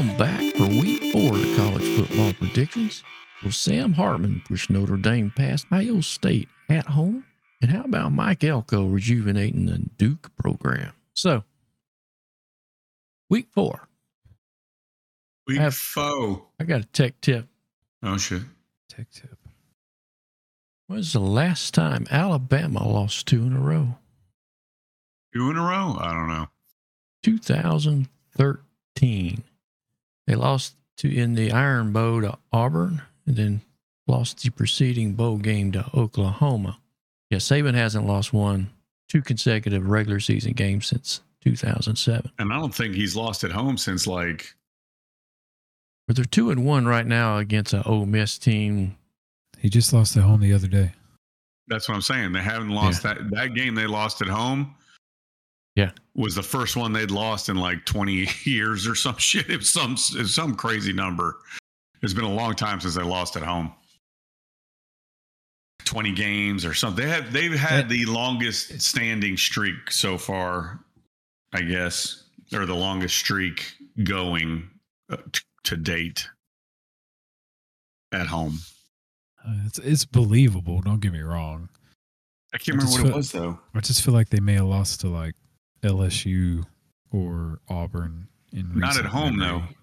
Welcome back for week four of the college football predictions. Will Sam Hartman push Notre Dame past Ohio State at home? And how about Mike Elko rejuvenating the Duke program? So, week four, Week Have- four. I got a tech tip. Oh shit. Tech tip. When's the last time Alabama lost two in a row? Two in a row? I don't know. 2013. They lost to in the Iron Bowl to Auburn and then lost the preceding bowl game to Oklahoma. Yeah, Saban hasn't lost one two consecutive regular season games since 2007. And I don't think he's lost at home since like But they're two and one right now against an Ole Miss team. He just lost at home the other day. that's what I'm saying. They haven't lost that that game they lost at home. Yeah. Was the first one they'd lost in like 20 years or some shit. It was some it was some crazy number. It's been a long time since they lost at home. 20 games or something. They have they've had the longest standing streak so far, I guess, or the longest streak going uh, to date at home. Uh, it's it's believable. Don't get me wrong. I can't I remember what it was though. I just feel like they may have lost to like LSU or Auburn in Not at home, memory.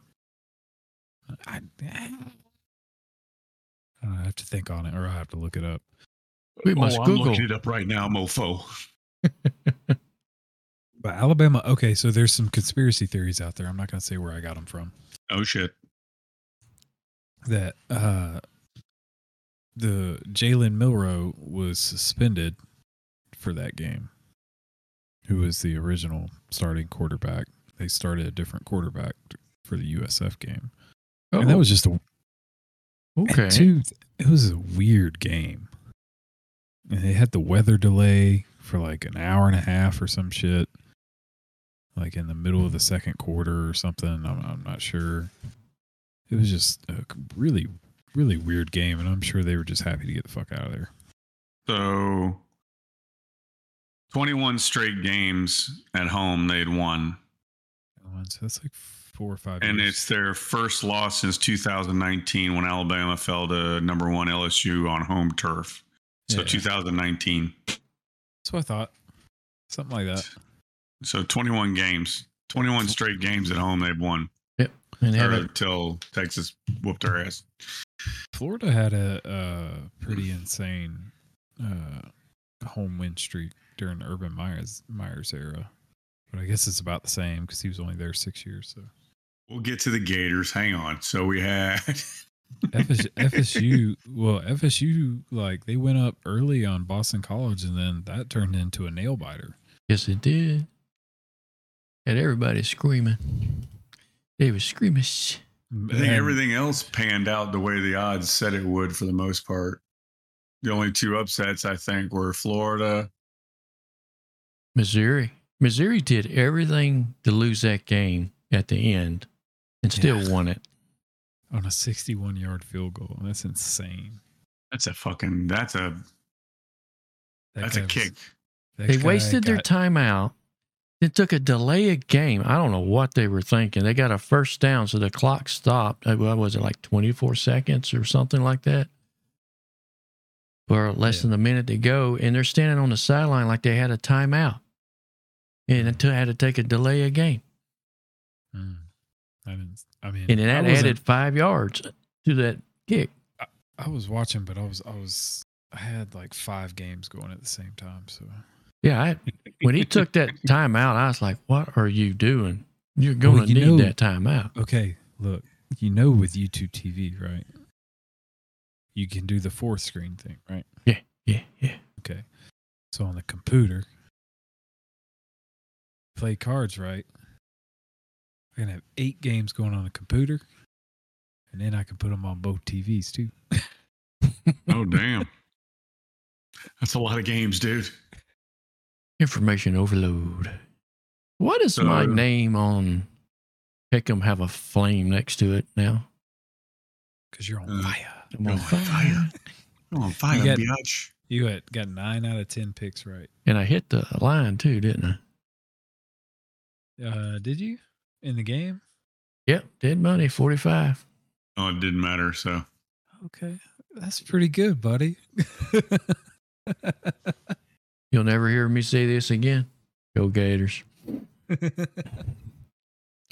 I, I I have to think on it, or I have to look it up. We must oh, Google. I'm looking it up right now, mofo. But Alabama, okay, so there's some conspiracy theories out there. I'm not going to say where I got them from. Oh shit. That uh, the Jalen Milroe was suspended for that game. Who was the original starting quarterback? They started a different quarterback for the USF game, and that oh. was just a Oh, okay. And two, it was a weird game. And they had the weather delay for like an hour and a half or some shit. Like in the middle of the second quarter or something. I'm, I'm not sure. It was just a really, really weird game. And I'm sure they were just happy to get the fuck out of there. So 21 straight games at home they'd won. So that's like four or five And years. it's their first loss since 2019 when Alabama fell to number one LSU on home turf. So Yeah. 2019. That's what I thought. Something like that. So 21 games, 21 straight games at home they've won Yep. and until Texas whooped their ass. Florida had a, uh pretty insane uh, home win streak during Urban Meyer's Meyer's era, but I guess it's about the same because he was only there six years. So We'll get to the Gators. Hang on. So we had FSU, FSU, well, FSU like they went up early on Boston College, and then that turned into a nail biter. Yes, it did. Had everybody screaming. They were screaming. I think everything else panned out the way the odds said it would for the most part. The only two upsets I think were Florida. Missouri. Missouri did everything to lose that game at the end and still Yeah. won it. on a 61 yard field goal. That's insane. That's a fucking that's a That that's a was- kick. that They guy wasted their got- timeout. It took a delay of game. I don't know what they were thinking. They got a first down, so the clock stopped. Uh, What was it, like 24 seconds or something like that? Or less Yeah. than a minute to go. And they're standing on the sideline like they had a timeout. And it had to take a delay of game. Mm. I didn't. I mean, And then I that added five yards to that kick. I was watching, but I was I was I had like five games going at the same time. So Yeah, I, when he took that timeout, I was like, "What are you doing? You're going to you need know- that timeout." okay, look, you know, with YouTube TV, right? You can do the fourth screen thing, right? Yeah, yeah, yeah. Okay, so on the computer, play cards, right? I can have eight games going on the computer, and then I can put them on both TVs too. Oh damn. That's a lot of games, dude. Information overload. What does my So- name on Pick'em have a flame next to it now? Because you're on Uh, fire. I'm You're on on fire. fire. Come on, fire, You got- biatch. You got, got nine out of ten picks right. And I hit the line too, didn't I? Uh, did you in the game? Yep, dead money, 45. Oh, it didn't matter. So Okay. That's pretty good, buddy. You'll never hear me say this again. Go Gators. I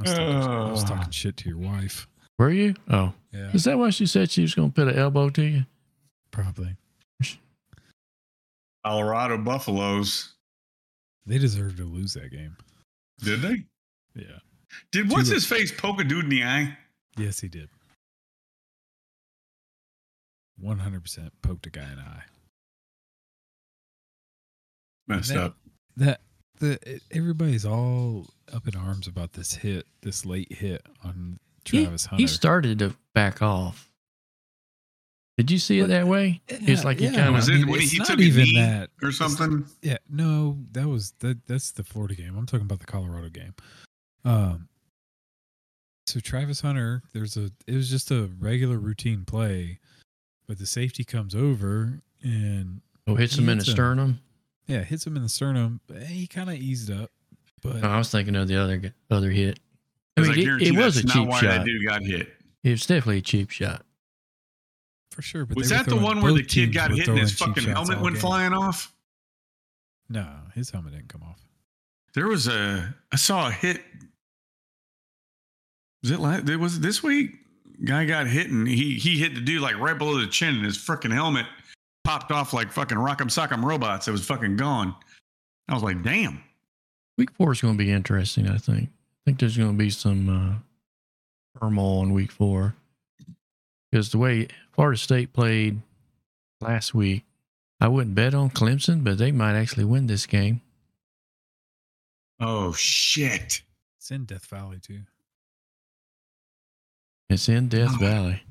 was, talking, I was talking shit to your wife. Were you? Oh, Yeah, is that why she said she was going to put an elbow to you? probably. Colorado Buffaloes. They deserve to lose that game. Did they? Yeah. Did what's Two- his face poke a dude in the eye? Yes, he did. 100% poked a guy in the eye. Messed That- up. That the everybody's all up in arms about this hit, this late hit on He, Travis Hunter. he started to back off. Did you see it But- that way? It's like he kinda- Was I it mean, when it's he not took even that. or something? Yeah, no, that was that. That's the Florida game. I'm talking about the Colorado game. Um, so Travis Hunter, there's a. It was just a regular routine play, but the safety comes over and Oh, hits He him in the hits him. sternum. yeah hits him in the sternum. But he kind of eased up, but Oh, I was thinking of the other other hit. I 'Cause mean, it, it was a cheap not why shot. that dude got hit. It was definitely a cheap shot. for sure. But Was that the one where the kid got hit and his fucking helmet all went game. flying off? No, his helmet didn't come off. There was a I saw a hit. Was it last, was it this week? Guy got hit and he he hit the dude like right below the chin and his freaking helmet popped off like fucking rock'em sock'em robots. It was fucking gone. I was like, damn. Week four is going to be interesting, I think. I think there's going to be some uh, turmoil in week four. Because the way Florida State played last week, I wouldn't bet on Clemson, but they might actually win this game. Oh shit. It's in Death Valley too. It's in Death Oh. Valley.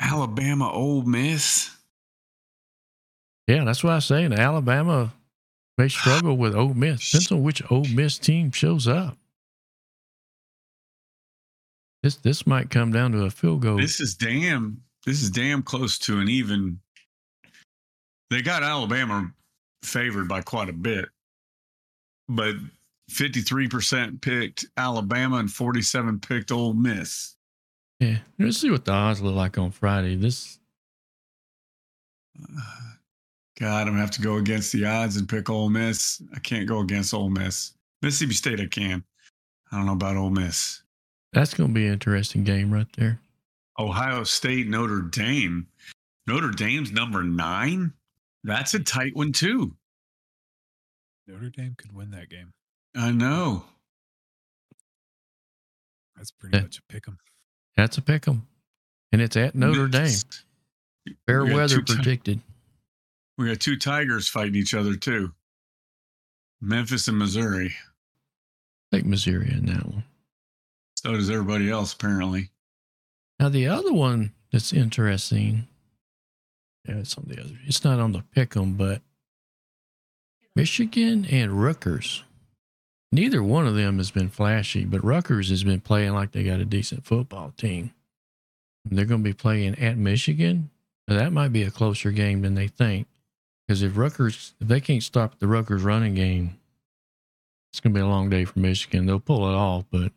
Alabama Ole Miss. Yeah, that's what I say. And Alabama may struggle with Ole Miss. Depends on which Ole Miss team shows up. This this might come down to a field goal. This is damn this is damn close to an even. They got Alabama favored by quite a bit. But 53% picked Alabama and 47 picked Ole Miss. yeah, let's see what the odds look like on Friday. This God, I'm gonna have to go against the odds and pick Ole Miss. I can't go against Ole Miss. Mississippi State, I can. I don't know about Ole Miss. That's going to be an interesting game right there. Ohio State, Notre Dame. Notre Dame's number nine. That's a tight one too. Notre Dame could win that game. I know. That's pretty Yeah. much a pick 'em. That's a pick 'em, and it's at Notre Dame. Fair We got weather two ti- predicted. We got two Tigers fighting each other too. Memphis and Missouri. Take Missouri in that one. So does everybody else, apparently. Now the other one that's interesting. Yeah, it's on the other. It's not on the pick 'em, but Michigan and Rutgers. Neither one of them has been flashy, but Rutgers has been playing like they got a decent football team. They're going to be playing at Michigan. Now, that might be a closer game than they think. Because if Rutgers, if they can't stop the Rutgers running game, it's going to be a long day for Michigan. They'll pull it off, but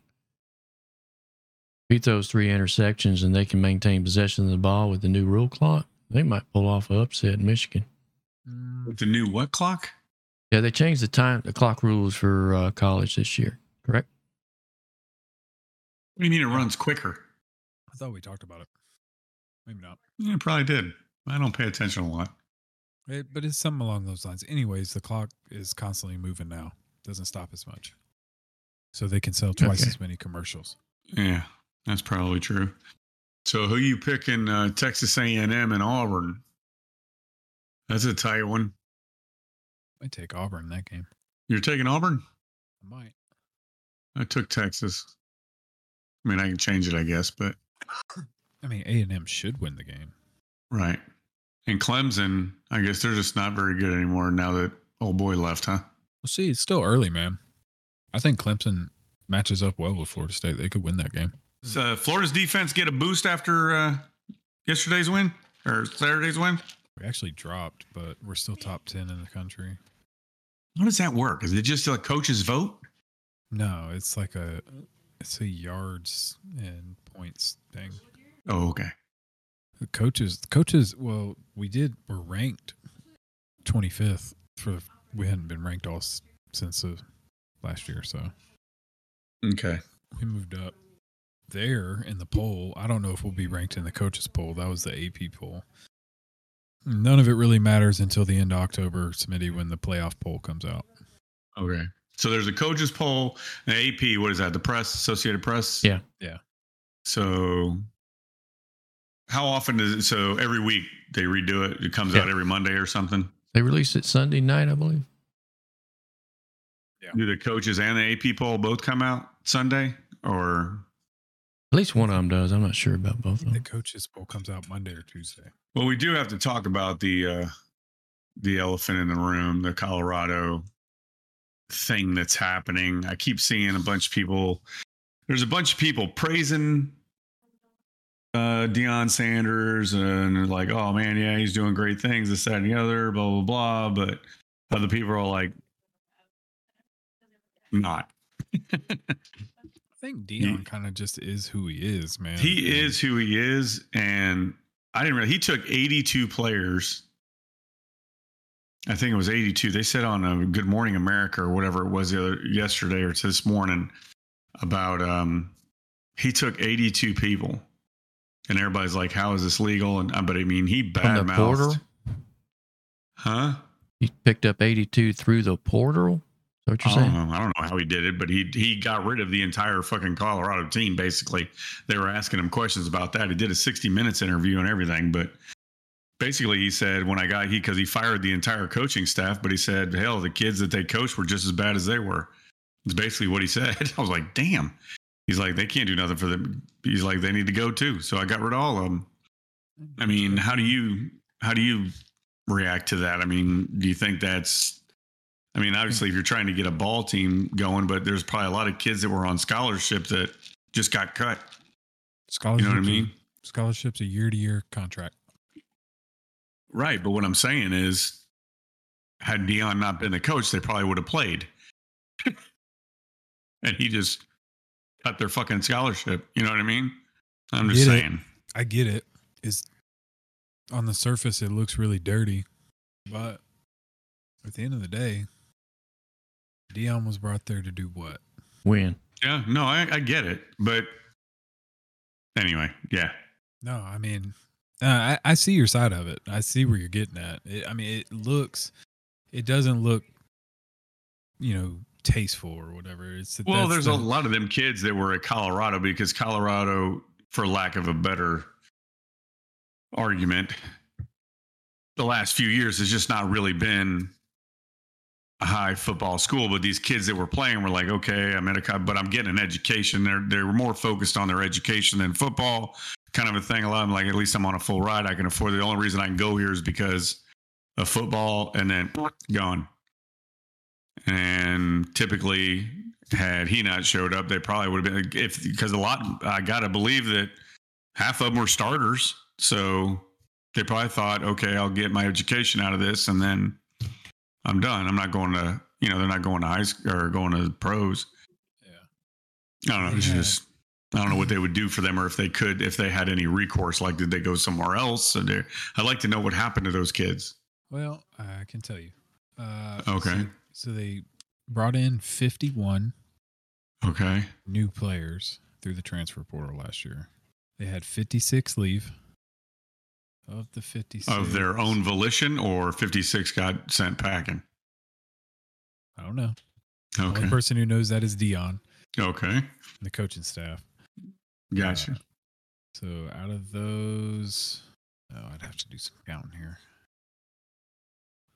beat those three interceptions and they can maintain possession of the ball with the new rule clock, they might pull off an upset in Michigan. Mm, With the new what clock? Yeah, they changed the time, the clock rules for uh, college this year, correct? What do you mean it runs quicker? I thought we talked about it. Maybe not. Yeah, it probably did. I don't pay attention a lot. It, but it's something along those lines. Anyways, the clock is constantly moving now. Doesn't stop as much. So they can sell twice Okay. as many commercials. Yeah, that's probably true. So who you picking? Uh, Texas A&M and Auburn. That's a tight one. I take Auburn in that game. You're taking Auburn? I might. I took Texas. I mean, I can change it, I guess, but I mean, A and M should win the game. right. And Clemson, I guess they're just not very good anymore now that old boy left, huh? Well, see, it's still early, man. I think Clemson matches up well with Florida State. They could win that game. Does uh, Florida's defense get a boost after uh, yesterday's win or Saturday's win? We actually dropped, but we're still top ten in the country. How does that work? Is it just a coach's vote? No, it's like a it's a yards and points thing. Oh, okay. The coaches, the coaches. Well, we did. We're ranked twenty fifth for. We hadn't been ranked all since uh, last year, so Okay. we moved up there in the poll. I don't know if we'll be ranked in the coaches poll. That was the AP poll. None of it really matters until the end of October, Smitty, when the playoff poll comes out. Okay. So there's a coaches poll, an AP. What is that? The press, Associated Press. Yeah. Yeah. So how often does it? So every week they redo it. It comes Yeah. out every Monday or something. They release it Sunday night, I believe. Yeah. Do the coaches and the AP poll both come out Sunday or? At least one of them does. I'm not sure about both of them. The them. coaches poll comes out Monday or Tuesday. Well, we do have to talk about the uh, the elephant in the room, the Colorado thing that's happening. I keep seeing a bunch of people. There's a bunch of people praising uh, Deion Sanders and they're like, "Oh man, yeah, he's doing great things." This, that, and the other, blah blah blah. But other people are like, not. I think Deion kind of just is who he is, man. He And is who he is, and I didn't realize he took 82 players. I think it was 82. They said on a Good Morning America or whatever it was the other yesterday or this morning about um he took 82 people, and everybody's like, "How is this legal?" And uh, but I mean, he From the portal, huh? he picked up 82 through the portal. What I you're don't saying? know. I don't know how he did it, but he he got rid of the entire fucking Colorado team. Basically, they were asking him questions about that. He did a sixty minutes interview and everything, but basically he said when I got he because he fired the entire coaching staff, but he said hell the kids that they coached were just as bad as they were. It's basically what he said. I was like, damn. He's like they can't do nothing for them. He's like they need to go too. So I got rid of all of them. I mean, how do you how do you react to that? I mean, do you think that's I mean, obviously if you're trying to get a ball team going, but there's probably a lot of kids that were on scholarship that just got cut. You scholarships, know what I mean? Scholarships a year to year contract. Right. But what I'm saying is had Deion not been the coach, they probably would have played. and he just cut their fucking scholarship. You know what I mean? I'm just Get it. saying. I get it. it. Is on the surface it looks really dirty, but at the end of the day, Deion was brought there to do what? When? Yeah, no, I, I get it. But anyway, yeah. No, I mean, uh, I, I see your side of it. I see where you're getting at. It, I mean, it looks, it doesn't look, you know, tasteful or whatever. It's Well, there's the- a lot of them kids that were at Colorado because Colorado, for lack of a better argument, the last few years has just not really been a high football school. But these kids that were playing were like, okay, I'm at a, but I'm getting an education. They're they were more focused on their education than football, kind of a thing. A lot of them like, at least I'm on a full ride. I can afford. The only reason I can go here is because of football, and then gone. And typically, had he not showed up, they probably would have been if because a lot. I got to believe that half of them were starters, so they probably thought, okay, I'll get my education out of this, and then I'm done. I'm not going to, you know, they're not going to high school or going to pros. Yeah. I don't know. It's Yeah. just I don't know what they would do for them, or if they could, if they had any recourse. Like, did they go somewhere else? Or they- I'd like to know what happened to those kids. Well, I can tell you. Uh, Okay. So, so they brought in 51 Okay. new players through the transfer portal last year. They had 56 leave. Of the 56 Of their own volition, or 56 got sent packing. I don't know. The Okay. only person who knows that is Deion, Okay. the coaching staff. Gotcha. Uh, so out of those, oh, I'd have to do some counting here.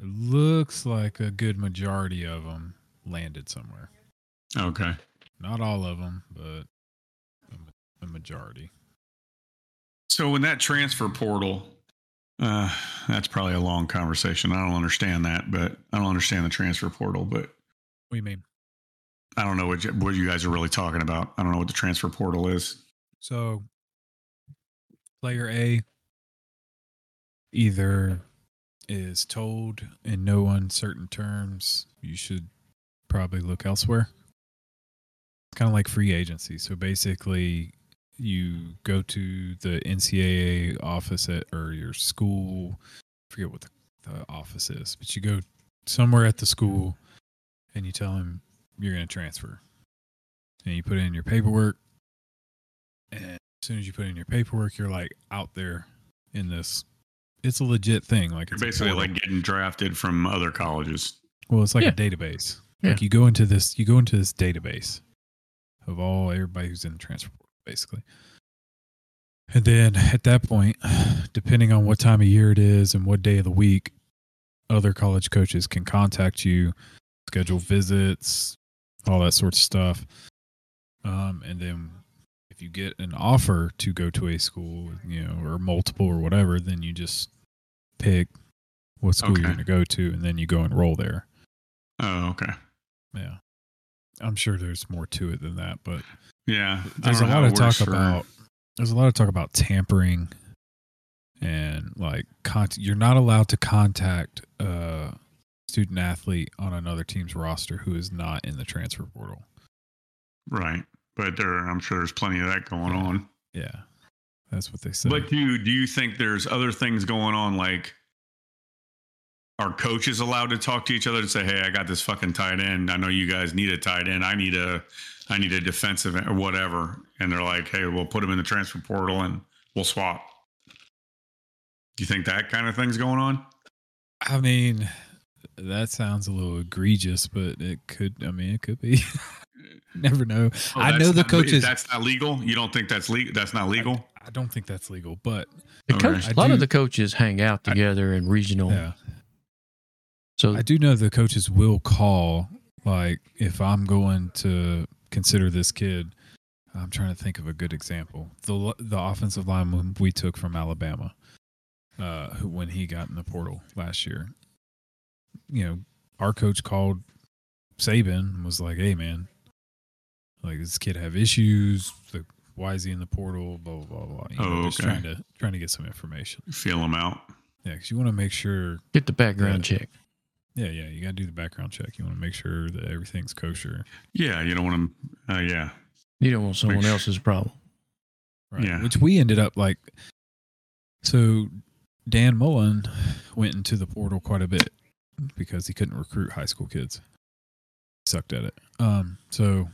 It looks like a good majority of them landed somewhere. Okay. Not all of them, but a majority. So in that transfer portal, uh, that's probably a long conversation. I don't understand that, but I don't understand the transfer portal, but What do you mean? I don't know what you, what you guys are really talking about. I don't know what the transfer portal is. So, player A either is told in no uncertain terms you should probably look elsewhere, It's kind of like free agency. So basically, you go to the NCAA office at or your school. I forget what the, the office is, but you go somewhere at the school and you tell them you're going to transfer, and you put in your paperwork. And as soon as you put in your paperwork, you're like out there in this. It's a legit thing. Like You're it's basically like getting drafted from other colleges. Well, it's like Yeah. a database. Yeah. Like you go into this, you go into this database of all everybody who's in the transfer portal, basically. And then at that point, depending on what time of year it is and what day of the week, other college coaches can contact you, schedule visits, all that sort of stuff. Um, and then if you get an offer to go to a school, you know, or multiple or whatever, then you just pick what school you're going to go to, and then you go enroll there. Oh, okay. Yeah. I'm sure there's more to it than that, but Yeah. There's a lot of talk for- about there's a lot of talk about tampering and like con- you're not allowed to contact a student athlete on another team's roster who is not in the transfer portal. Right. But there, I'm sure there's plenty of that going Yeah. on. Yeah. That's what they say. But do you, do you think there's other things going on? Like, are coaches allowed to talk to each other to say, "Hey, I got this fucking tight end. I know you guys need a tight end. I need a, I need a defensive or whatever." And they're like, "Hey, we'll put him in the transfer portal and we'll swap." Do you think that kind of thing's going on? I mean, that sounds a little egregious, but it could I mean, it could be. Never know. Oh, I know the not- coaches That's not legal. You don't think that's legal? That's not legal. I don't think that's legal, but The Okay. coach, I a lot do- of the coaches hang out I- together in regional. yeah. So I do know the coaches will call like if I'm going to consider this kid. I'm trying to think of a good example. The the offensive lineman we took from Alabama, uh, who when he got in the portal last year, you know, our coach called Saban and was like, "Hey, man, like this kid have issues? Like, why is he in the portal? Blah blah blah." blah. You know, Oh, just trying to trying to get some information. Feel him out. Yeah, because you want to make sure get the background check. Yeah, yeah. You got to do the background check. You want to make sure that everything's kosher. Yeah, you don't want to. Uh, yeah, You don't want someone Make sure- else's problem. Right. Yeah. Which we ended up like. So Dan Mullen went into the portal quite a bit because he couldn't recruit high school kids. He sucked at it. Um, so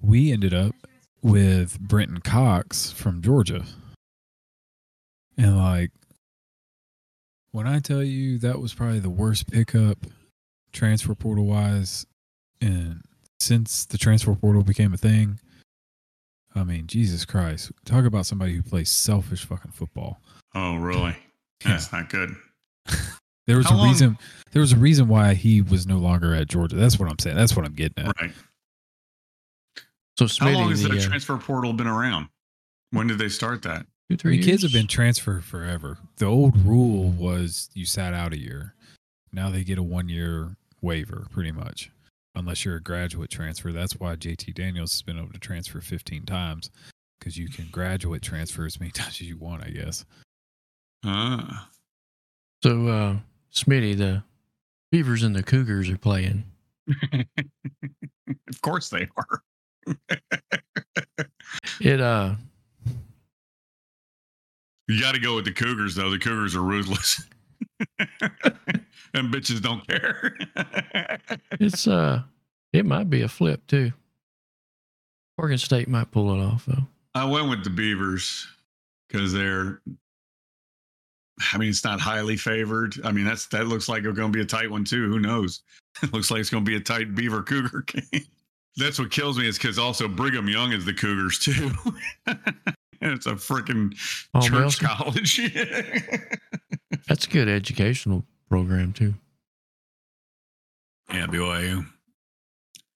we ended up with Brenton Cox from Georgia. And like when I tell you that was probably the worst pickup transfer portal wise and since the transfer portal became a thing, I mean, Jesus Christ. Talk about somebody who plays selfish fucking football. Oh, really? Yeah. That's not good. There was How a long- reason there was a reason why he was no longer at Georgia. That's what I'm saying. That's what I'm getting at. Right. So How long has the, the uh, transfer portal been around? When did they start that? Two, I three mean, kids have been transferred forever. The old rule was you sat out a year. Now they get a one year waiver, pretty much, unless you're a graduate transfer. That's why JT Daniels has been able to transfer 15 times because you can graduate transfer as many times as you want, I guess. Ah, So, uh, Smitty, the Beavers and the Cougars are playing. of course they are. It, uh, You got to go with the Cougars, though. The Cougars are ruthless, and bitches don't care. it's, uh, it might be a flip too. Oregon State might pull it off though. I went with the Beavers because they're. I mean, it's not highly favored. I mean, that's that looks like it's going to be a tight one too. Who knows? It looks like it's going to be a tight Beaver Cougar game. That's what kills me is because also Brigham Young is the Cougars too, it's a freaking Oh, church Nelson? college. That's a good educational program too. yeah, BYU.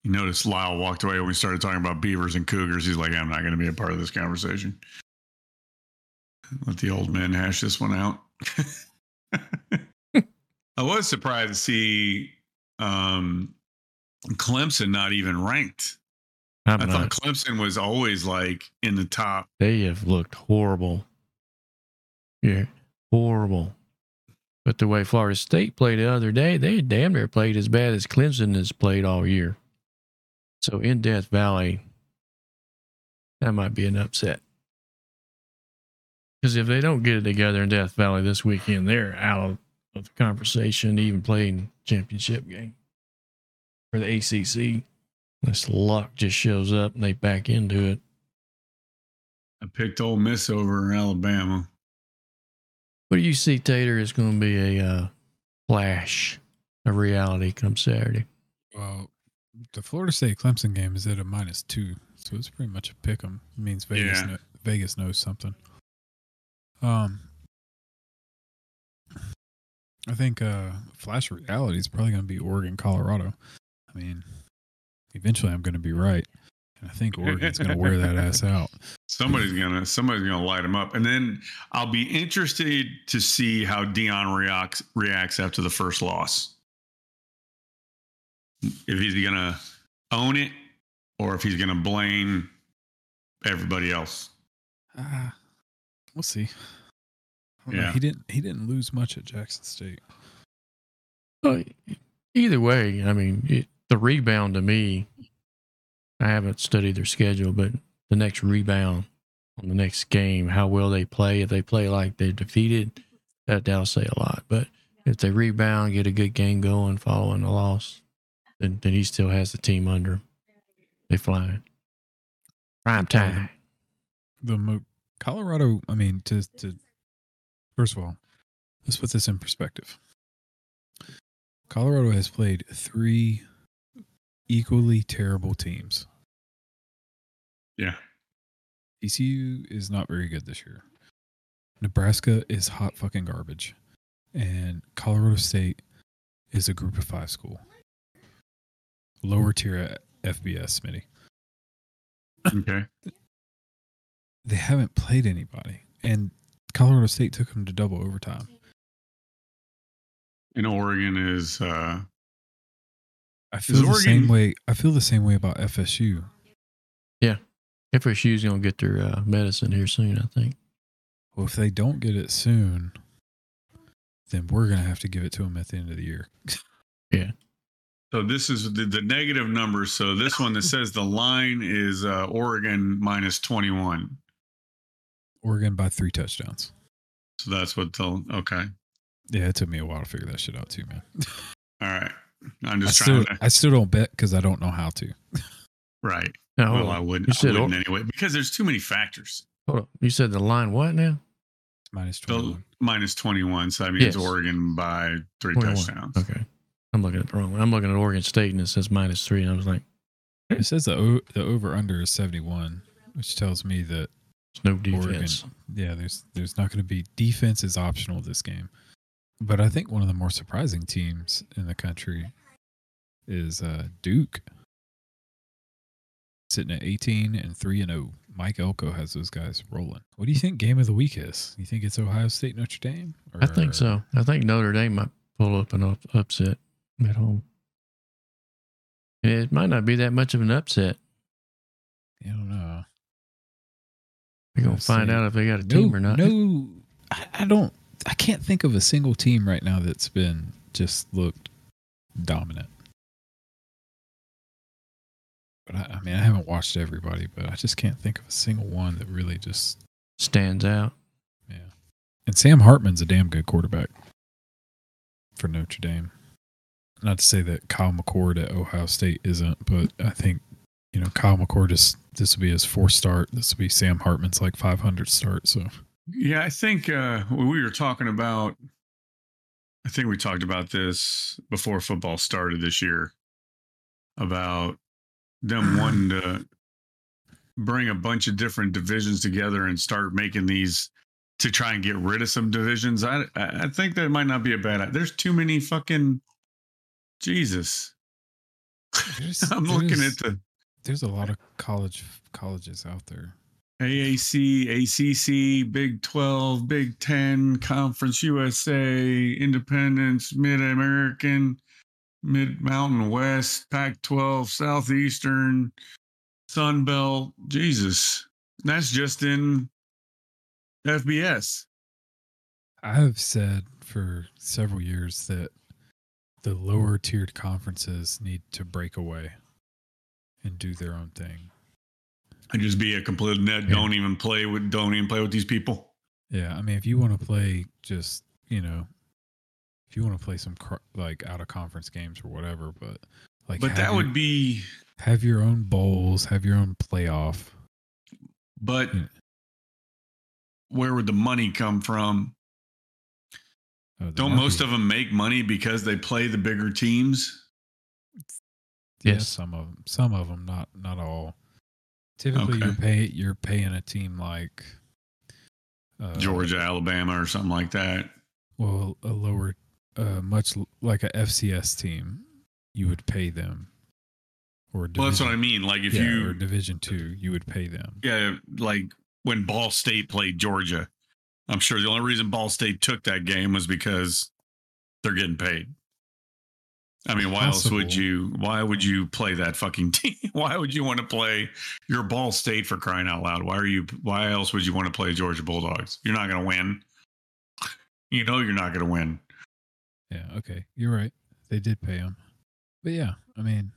You notice Lyle walked away when we started talking about Beavers and Cougars. He's like, I'm not going to be a part of this conversation. Let the old man hash this one out. I was surprised to see um, Clemson not even ranked. I'm I not, thought Clemson was always like in the top. they have looked horrible. Yeah, horrible. But the way Florida State played the other day, they damn near played as bad as Clemson has played all year. So in Death Valley, that might be an upset. Because if they don't get it together in Death Valley this weekend, they're out of, of the conversation, even playing championship game for the ACC. This luck just shows up and they back into it. I picked Ole Miss over in Alabama. What do you see, Tater, is going to be a uh, flash of reality come Saturday? Well, the Florida State Clemson game is at a minus two, so it's pretty much a pick 'em. It means Vegas Yeah. kno- Vegas knows something. Um, I think uh, flash reality is probably going to be Oregon, Colorado. I mean, eventually I'm going to be right, and I think Oregon's going to wear that ass out. Somebody's gonna somebody's gonna light him up, and then I'll be interested to see how Deion reacts reacts after the first loss. If he's gonna own it, or if he's gonna blame everybody else. Uh, we'll see. I know. Yeah. He didn't. He didn't lose much at Jackson State. Well, either way, I mean, it, the rebound to me, I haven't studied their schedule, but the next rebound on the next game, how well they play, if they play like they're defeated, that, that'll say a lot. But if they rebound, get a good game going following the loss, then, then he still has the team under him. They flying. Prime time. the Mo- Colorado. I mean, to to first of all, let's put this in perspective. Colorado has played three equally terrible teams. Yeah, TCU is not very good this year. Nebraska is hot fucking garbage, and Colorado State is a Group of Five school, lower tier at FBS. Smitty. okay. they haven't played anybody, and Colorado State took them to double overtime. And Oregon is uh I feel the Oregon- same way. I feel the same way about FSU. Yeah, FSU's going to get their uh, medicine here soon, I think. Well, if they don't get it soon, then we're gonna have to give it to them at the end of the year. Yeah. So this is the, the negative numbers. So this one that says the line is uh Oregon minus twenty one. Oregon by three touchdowns. So that's what they'll okay. Yeah, it took me a while to figure that shit out too, man. All right. I'm I just still, trying to I still don't bet because I don't know how to. right. Now, Well, hold, I wouldn't, You I wouldn't Or- anyway because there's too many factors. hold on. You said the line what now? Minus The twenty one. minus 21, so that means Yes. Oregon by three 21. touchdowns. Okay. I'm looking at the wrong one. I'm looking at Oregon State and it says minus three. And I was like, It says the o- the over under is seventy one, which tells me that there's no Oregon. defense. Yeah, there's there's not going to be defense is optional this game, but I think one of the more surprising teams in the country is uh, Duke, sitting at 18 and three and zero. Mike Elko has those guys rolling. What do you think game of the week is? You think it's Ohio State Notre Dame? I think so. I think Notre Dame might pull up an up, upset at home. It might not be that much of an upset. I don't know. We're to find out if they got a No, team or not. no, I, I don't. I can't think of a single team right now that's been just looked dominant. But I, I mean, I haven't watched everybody, but I just can't think of a single one that really just Stands out. yeah. And Sam Hartman's a damn good quarterback for Notre Dame. Not to say that Kyle McCord at Ohio State isn't, but I think you know Kyle McCord just this will be his fourth start. This will be Sam Hartman's like 500 start. So Yeah, I think uh, we were talking about, I think we talked about this before football started this year about them wanting to bring a bunch of different divisions together and start making these to try and get rid of some divisions. I I think that might not be a bad. idea. There's too many fucking Jesus. I'm looking at the There's a lot of college colleges out there. AAC, ACC, Big 12, Big 10, Conference USA, Independence, Mid American, Mid Mountain West, Pac 12, Southeastern, Sun Belt. Jesus. That's just in FBS. I've said for several years that the lower tiered conferences need to break away and do their own thing. And just be a complete net. Yeah. Don't even play with. Don't even play with these people. Yeah, I mean, if you want to play, just you know, if you want to play some cr- like out of conference games or whatever, but like, But that your- would be. have your own bowls, have your own playoff. But Yeah. where would the money come from? Oh, Don't most of them make money because they play the bigger teams? Yeah, Yes. some of them. Some of them, not not all. Typically, you're pay you're paying a team like uh, Georgia, Alabama, or something like that. Well, a lower, uh, much like a FCS team, you would pay them. Or Well, that's what I mean. Like if yeah, you or Division two, you would pay them. yeah, like when Ball State played Georgia, I'm sure the only reason Ball State took that game was because they're getting paid. I mean, why else would you? Why would you play that fucking team? Why would you want to play your Ball State for crying out loud? Why are you? Why else would you want to play Georgia Bulldogs? You're not going to win. You know you're not going to win. Yeah, okay, you're right. They did pay him, but yeah, I mean,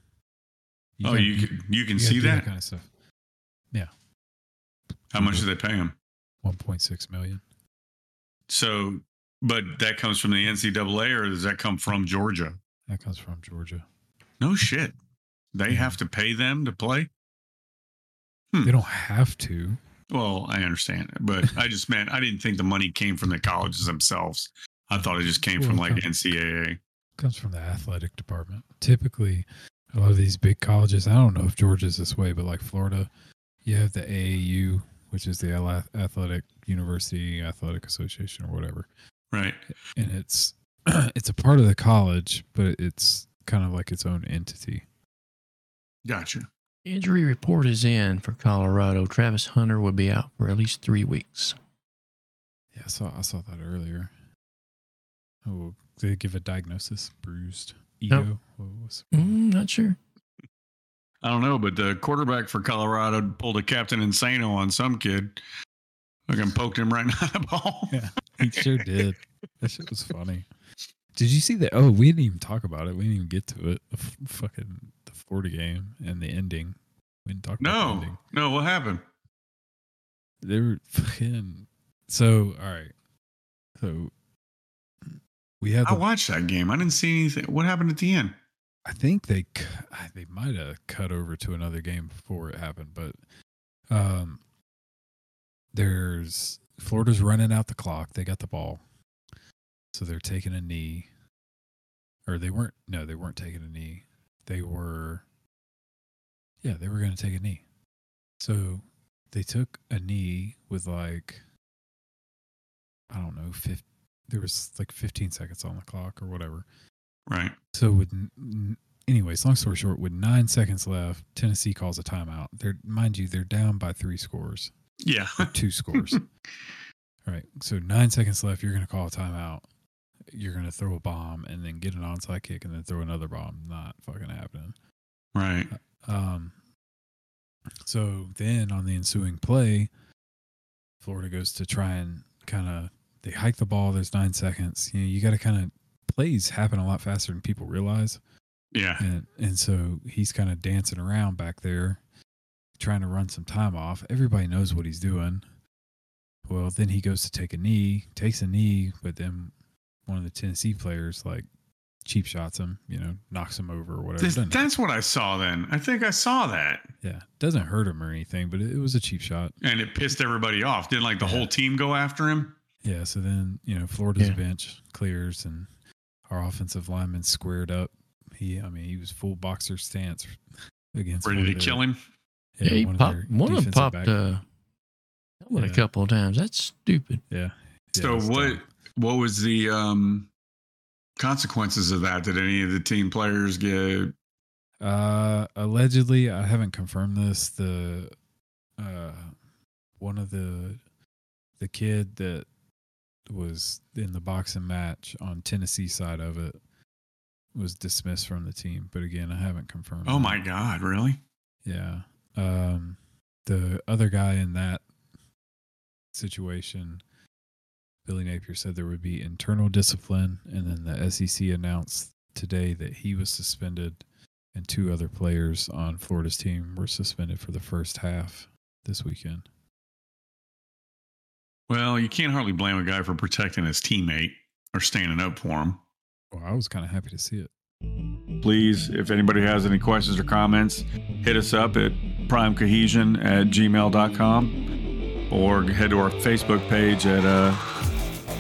oh, gotta- you can, you can gotta see do that. kind of stuff. Yeah. How much did they pay him? One point six million. So, but that comes from the NCAA, or does that come from Georgia? That comes from Georgia. No shit. They Yeah. have to pay them to play. Hmm. They don't have to. Well, I understand, but I just meant I didn't think the money came from the colleges themselves. I thought it just came from like comes- NCAA. comes from the athletic department. Typically, a lot of these big colleges, I don't know if Georgia's this way, but like Florida, you have the AAU, which is the Athletic University Athletic Association or whatever. Right. And it's it's a part of the college, but it's kind of like its own entity. Gotcha. Injury report is in for Colorado. Travis Hunter will be out for at least three weeks. Yeah, I saw I saw that earlier. Oh, they give a diagnosis? Bruised ego. Nope. What was Mm, not sure. I don't know, but the quarterback for Colorado pulled a Captain Insano on some kid. Fucking poked him right in the ball. Yeah, he sure did. That shit was funny. Did you see that? Oh, we didn't even talk about it. We didn't even get to it. The f- fucking the Florida game and the ending. We didn't talk about the No, ending. no, what happened? They were fucking. So all right. So we had. I The, watched that game. I didn't see anything. What happened at the end? I think they they might have cut over to another game before it happened, but um, there's Florida's running out the clock. They got the ball, so they're taking a knee, or they weren't. No, they weren't taking a knee. They were. Yeah, they were going to take a knee. So they took a knee with like I don't know, 50, there was like 15 seconds on the clock or whatever. Right. So with anyways, long story short, with nine seconds left, Tennessee calls a timeout. They're mind you, they're down by three scores, Yeah. two scores. All right. So nine seconds left, you're gonna call a timeout. You're gonna throw a bomb and then get an onside kick and then throw another bomb. Not fucking happening. right. Um so then on the ensuing play, Florida goes to try and kind of they hike the ball. There's nine seconds. You know, you got to kind of plays happen a lot faster than people realize. Yeah. and and so he's kind of dancing around back there trying to run some time off everybody knows what he's doing well then he goes to take a knee takes a knee but then one of the tennessee players like cheap shots him you know knocks him over or whatever This- that's what I saw then. I think I saw that. yeah doesn't hurt him or anything but it, it was a cheap shot And it pissed everybody off. Didn't like the Yeah. whole team go after him? yeah so then you know florida's Yeah. bench clears and our offensive lineman squared up he i mean he was full boxer stance against Ready one to of their- kill him? Yeah, he one of popped, their one of them popped uh, helmet Yeah. a couple of times. That's stupid. Yeah. Yeah, so what dumb. What was the um consequences of that? Did any of the team players get Uh, allegedly, I haven't confirmed this. The uh, one of the the kid that was in the boxing match on Tennessee side of it was dismissed from the team. But again, I haven't confirmed. Oh that. my god, really? Yeah. Um, the other guy in that situation, Billy Napier said there would be internal discipline, and then the SEC announced today that he was suspended and two other players on Florida's team were suspended for the first half this weekend. Well, you can't hardly blame a guy for protecting his teammate or standing up for him. Well, I was kind of happy to see it. Please, if anybody has any questions or comments, hit us up at primecohesion at gmail.com or head to our Facebook page at uh,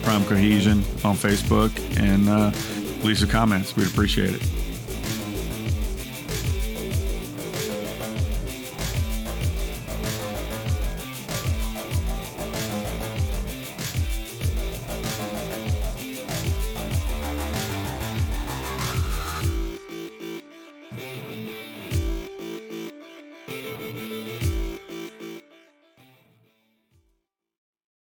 Prime Cohesion on Facebook and uh, leave some comments. We'd appreciate it.